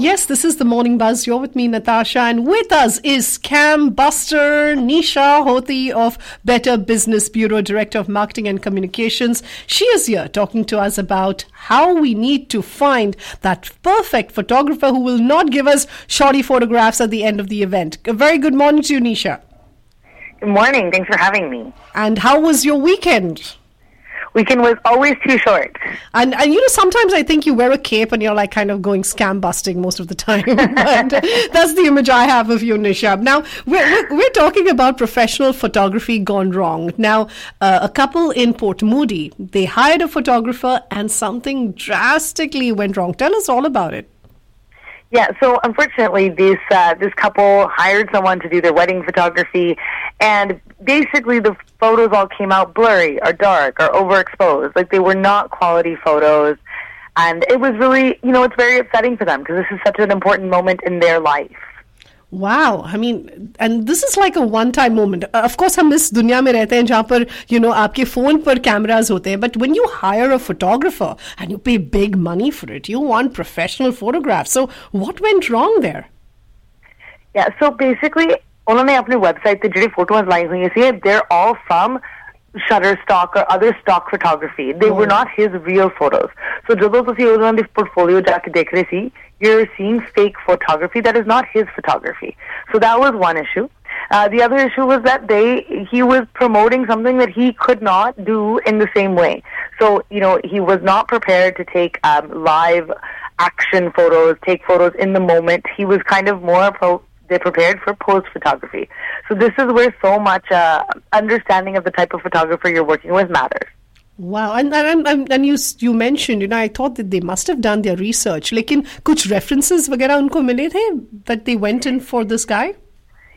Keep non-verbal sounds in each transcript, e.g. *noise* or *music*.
Yes, this is the Morning Buzz. You're with me, Natasha, and with us is scam buster Neesha Hothi of Better Business Bureau, Director of Marketing and Communications. She is here talking to us about how we need to find that perfect photographer who will not give us shoddy photographs at the end of the event. A very good morning to you, Neesha. Good morning. Thanks for having me. And how was your weekend? Weekend was always too short. And, and you know, sometimes I think you wear a cape and you're like kind of going scam busting most of the time. *laughs* that's the image I have of you, Nishab. Now, we're, we're, we're talking about professional photography gone wrong. Now, uh, a couple in Port Moody, they hired a photographer and something drastically went wrong. Tell us all about it. Yeah, so unfortunately, this uh, this couple hired someone to do their wedding photography, and basically the photos all came out blurry or dark or overexposed. Like they were not quality photos, and it was really, you know, it's very upsetting for them because this is such an important moment in their life Wow, I mean, and this is like a one-time moment. Uh, of course, हम इस दुनिया में रहते हैं जहाँ पर you know आपके phone पर cameras होते हैं. But when you hire a photographer and you pay big money for it, you want professional photographs. So what went wrong there? Yeah, so basically, उन्होंने अपने website पे जो photos लाई हुई हैं, they're all from Shutterstock or other stock photography. They oh. were hmm. not his real photos. So जब तुसी उस portfolio जाके देख रहे you're seeing fake photography that is not his photography. So that was one issue. Uh, the other issue was that they he was promoting something that he could not do in the same way. So you know he was not prepared to take um, live action photos, take photos in the moment. He was kind of more pro- they prepared for post photography. So this is where so much uh, understanding of the type of photographer you're working with matters. Wow, and and and, and you you mentioned, you know, I thought that they must have done their research. लेकिन कुछ references वगैरह उनको मिले थे that they went in for this guy.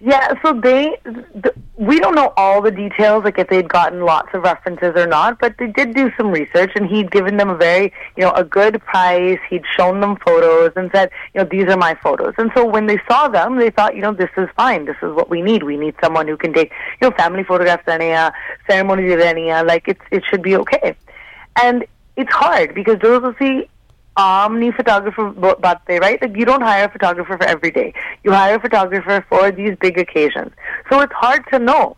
Yeah, so they, the, we don't know all the details, like if they'd gotten lots of references or not, but they did do some research and he'd given them a very, you know, a good price. He'd shown them photos and said, you know, these are my photos. And so when they saw them, they thought, you know, this is fine. This is what we need. We need someone who can take, you know, family photographs, ceremony, like it's, it should be okay. And it's hard because those will see omni photographer but they right like you don't hire a photographer for every day you hire a photographer for these big occasions so it's hard to know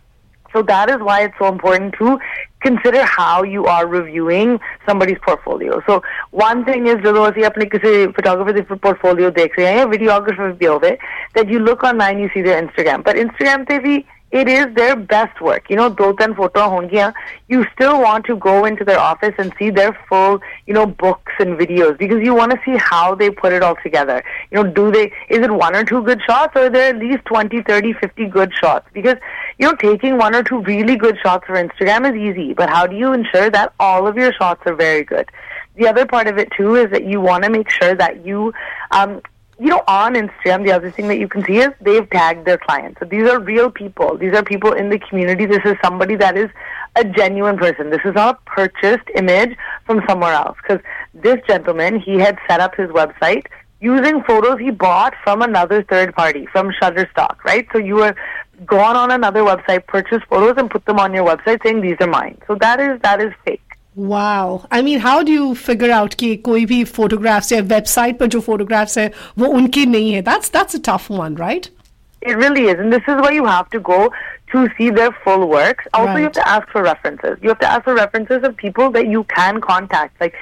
so that is why it's so important to consider how you are reviewing somebody's portfolio. So one thing is ਜਦੋਂ ਅਸੀਂ ਆਪਣੇ ਕਿਸੇ photographer ਦੇ portfolio ਦੇਖ ਰਹੇ ਹਾਂ ਜਾਂ videographer ਵੀ ਹੋਵੇ that you look online you see their Instagram but Instagram ਤੇ ਵੀ it is their best work. You know, do ten photo hongiya, you still want to go into their office and see their full, you know, books and videos because you want to see how they put it all together. You know, do they, is it one or two good shots or are there at least 20, 30, 50 good shots? Because, you know, taking one or two really good shots for Instagram is easy, but how do you ensure that all of your shots are very good? The other part of it too is that you want to make sure that you um, you know, on Instagram, the other thing that you can see is they've tagged their clients. So these are real people. These are people in the community. This is somebody that is a genuine person. This is not a purchased image from somewhere else. Because this gentleman, he had set up his website using photos he bought from another third party, from Shutterstock, right? So you were gone on another website, purchased photos, and put them on your website saying these are mine. So that is that is fake. Wow. I mean, how do you figure out कि कोई भी photographs या website पर जो photographs है वो उनकी नहीं है? That's that's a tough one, right? It really is, and this is where you have to go to see their full works. Also, right. you have to ask for references. You have to ask for references of people that you can contact, like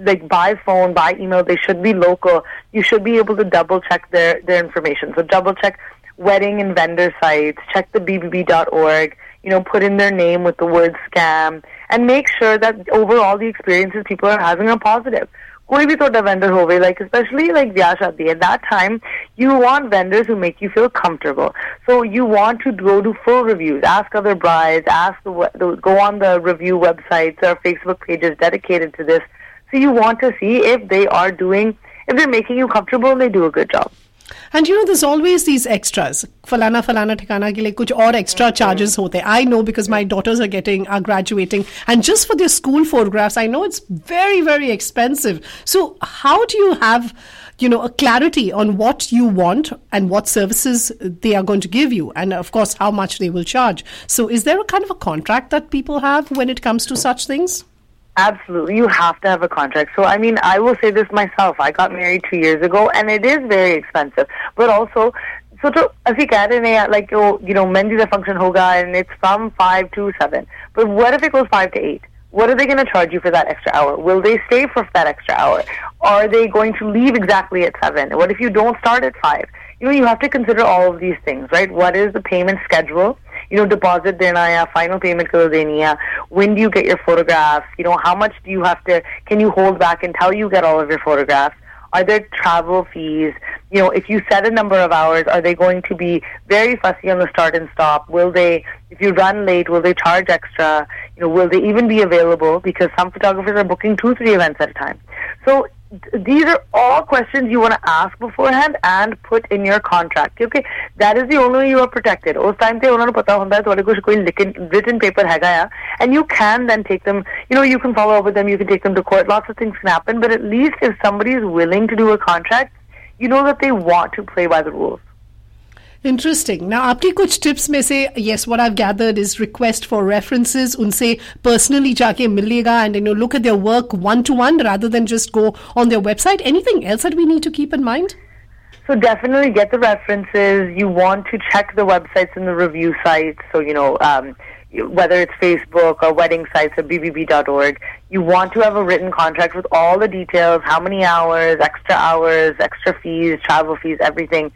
like by phone, by email. They should be local. You should be able to double check their their information. So double check wedding and vendor sites. Check the bbb.org. You know, put in their name with the word scam and make sure that overall the experiences people are having are positive. कोई भी थोड़ा vendor होवे like especially like ब्याह शादी at that time you want vendors who make you feel comfortable so you want to go to full reviews ask other brides ask the, the go on the review websites or Facebook pages dedicated to this so you want to see if they are doing if they're making you comfortable and they do a good job and you know, there's always these extras. Falana falana ठिकाना के लिए कुछ और extra charges होते I know because my daughters are getting are graduating, and just for their school photographs, I know it's very very expensive. So how do you have you know a clarity on what you want and what services they are going to give you and of course how much they will charge so is there a kind of a contract that people have when it comes to such things Absolutely. You have to have a contract. So, I mean, I will say this myself. I got married two years ago, and it is very expensive. But also, so to, you get in a, like oh, you know men do the function hoga and it's from 5 to 7 but what if it goes 5 to 8 what are they going to charge you for that extra hour will they stay for that extra hour are they going to leave exactly at 7 what if you don't start at 5 you know you have to consider all of these things right what is the payment schedule you know, deposit dena ya, final payment karo deni hai, when do you get your photographs, you know, how much do you have to, can you hold back until you get all of your photographs? Are there travel fees? You know, if you set a number of hours, are they going to be very fussy on the start and stop? Will they, if you run late, will they charge extra? You know, will they even be available? Because some photographers are booking two, three events at a time. So these are all questions you want to ask beforehand and put in your contract Okay, that is the only way you are protected. उस time पे उन्होंने पता होता है तुम्हारे कुछ कोई written paper हैगा and you can then take them you know you can follow up with them you can take them to court. Lots of things can happen but at least if somebody is willing to do a contract you know that they want to play by the rules. Interesting. Now, आपकी कुछ tips में से yes, what I've gathered is request for references. उनसे personally जाके मिलिएगा and you know look at their work one to one rather than just go on their website. Anything else that we need to keep in mind? So definitely get the references. You want to check the websites and the review sites. So you know. Um, whether it's Facebook or wedding sites or bbb.org, you want to have a written contract with all the details, how many hours, extra hours, extra fees, travel fees, everything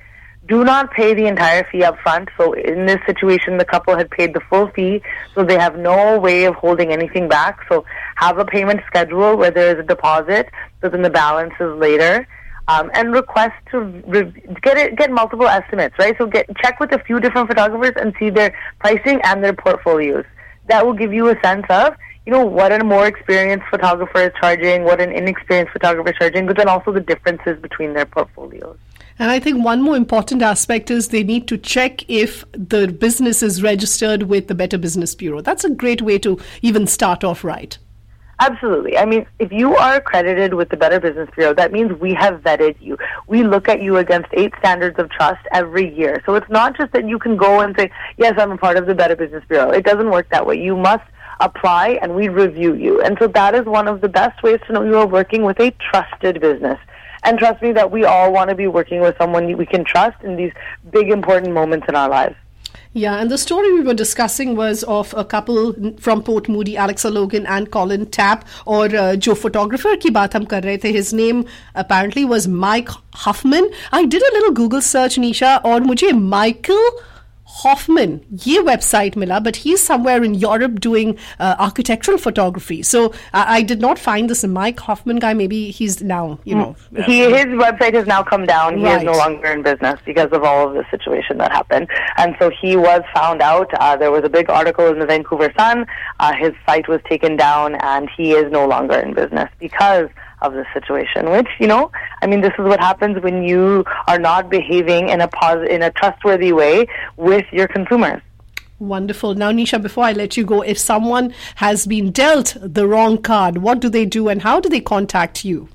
do not pay the entire fee up front. So in this situation, the couple had paid the full fee, so they have no way of holding anything back. So have a payment schedule where there is a deposit, so then the balance is later. Um, and request to re- get it, get multiple estimates, right? So get check with a few different photographers and see their pricing and their portfolios. That will give you a sense of you know, what a more experienced photographer is charging, what an inexperienced photographer is charging, but then also the differences between their portfolios. And I think one more important aspect is they need to check if the business is registered with the Better Business Bureau. That's a great way to even start off right. Absolutely. I mean, if you are accredited with the Better Business Bureau, that means we have vetted you. We look at you against eight standards of trust every year. So it's not just that you can go and say, yes, I'm a part of the Better Business Bureau. It doesn't work that way. You must apply and we review you. And so that is one of the best ways to know you are working with a trusted business. And trust me that we all want to be working with someone we can trust in these big, important moments in our lives. Yeah, and the story we were discussing was of a couple from Port Moody, Alexa Logan and Colin Tapp, or uh, photographer की बात हम कर रहे थे. His name apparently was Mike Huffman. I did a little Google search, Neesha, or मुझे Michael Hoffman ये website mila, but he's somewhere in Europe doing uh, architectural photography. So I, I, did not find this Mike Hoffman guy. Maybe he's now, you know. He, his website has now come down. He right. is no longer in business because of all of the situation that happened. And so he was found out. Uh, there was a big article in the Vancouver Sun. Uh, his site was taken down and he is no longer in business because of the situation. Which you know, I mean, this is what happens when you are not behaving in a pos- in a trustworthy way with your consumers. Wonderful. Now, Neesha, before I let you go, if someone has been dealt the wrong card, what do they do and how do they contact you?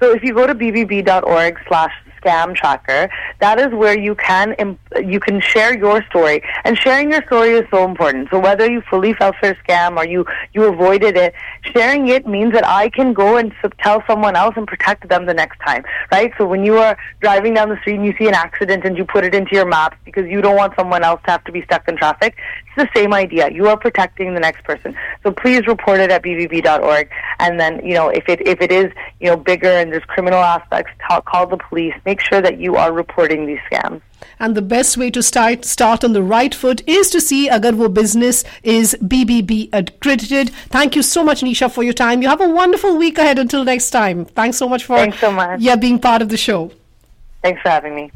So if you go to bbb.org slash scam tracker, that is where you can you can share your story. And sharing your story is so important. So whether you fully fell for a scam or you you avoided it, sharing it means that I can go and tell someone else and protect them the next time, right? So when you are driving down the street and you see an accident and you put it into your maps because you don't want someone else to have to be stuck in traffic, it's the same idea. You are protecting the next person. So please report it at bbb.org. And then, you know, if it if it is, you know, bigger and there's criminal aspects, talk, call the police. Make sure that you are reporting these scams. And the best way to start start on the right foot is to see agar wo business is BBB accredited. Thank you so much, Neesha, for your time. You have a wonderful week ahead until next time. Thanks so much for Thanks so much. Yeah, being part of the show. Thanks for having me.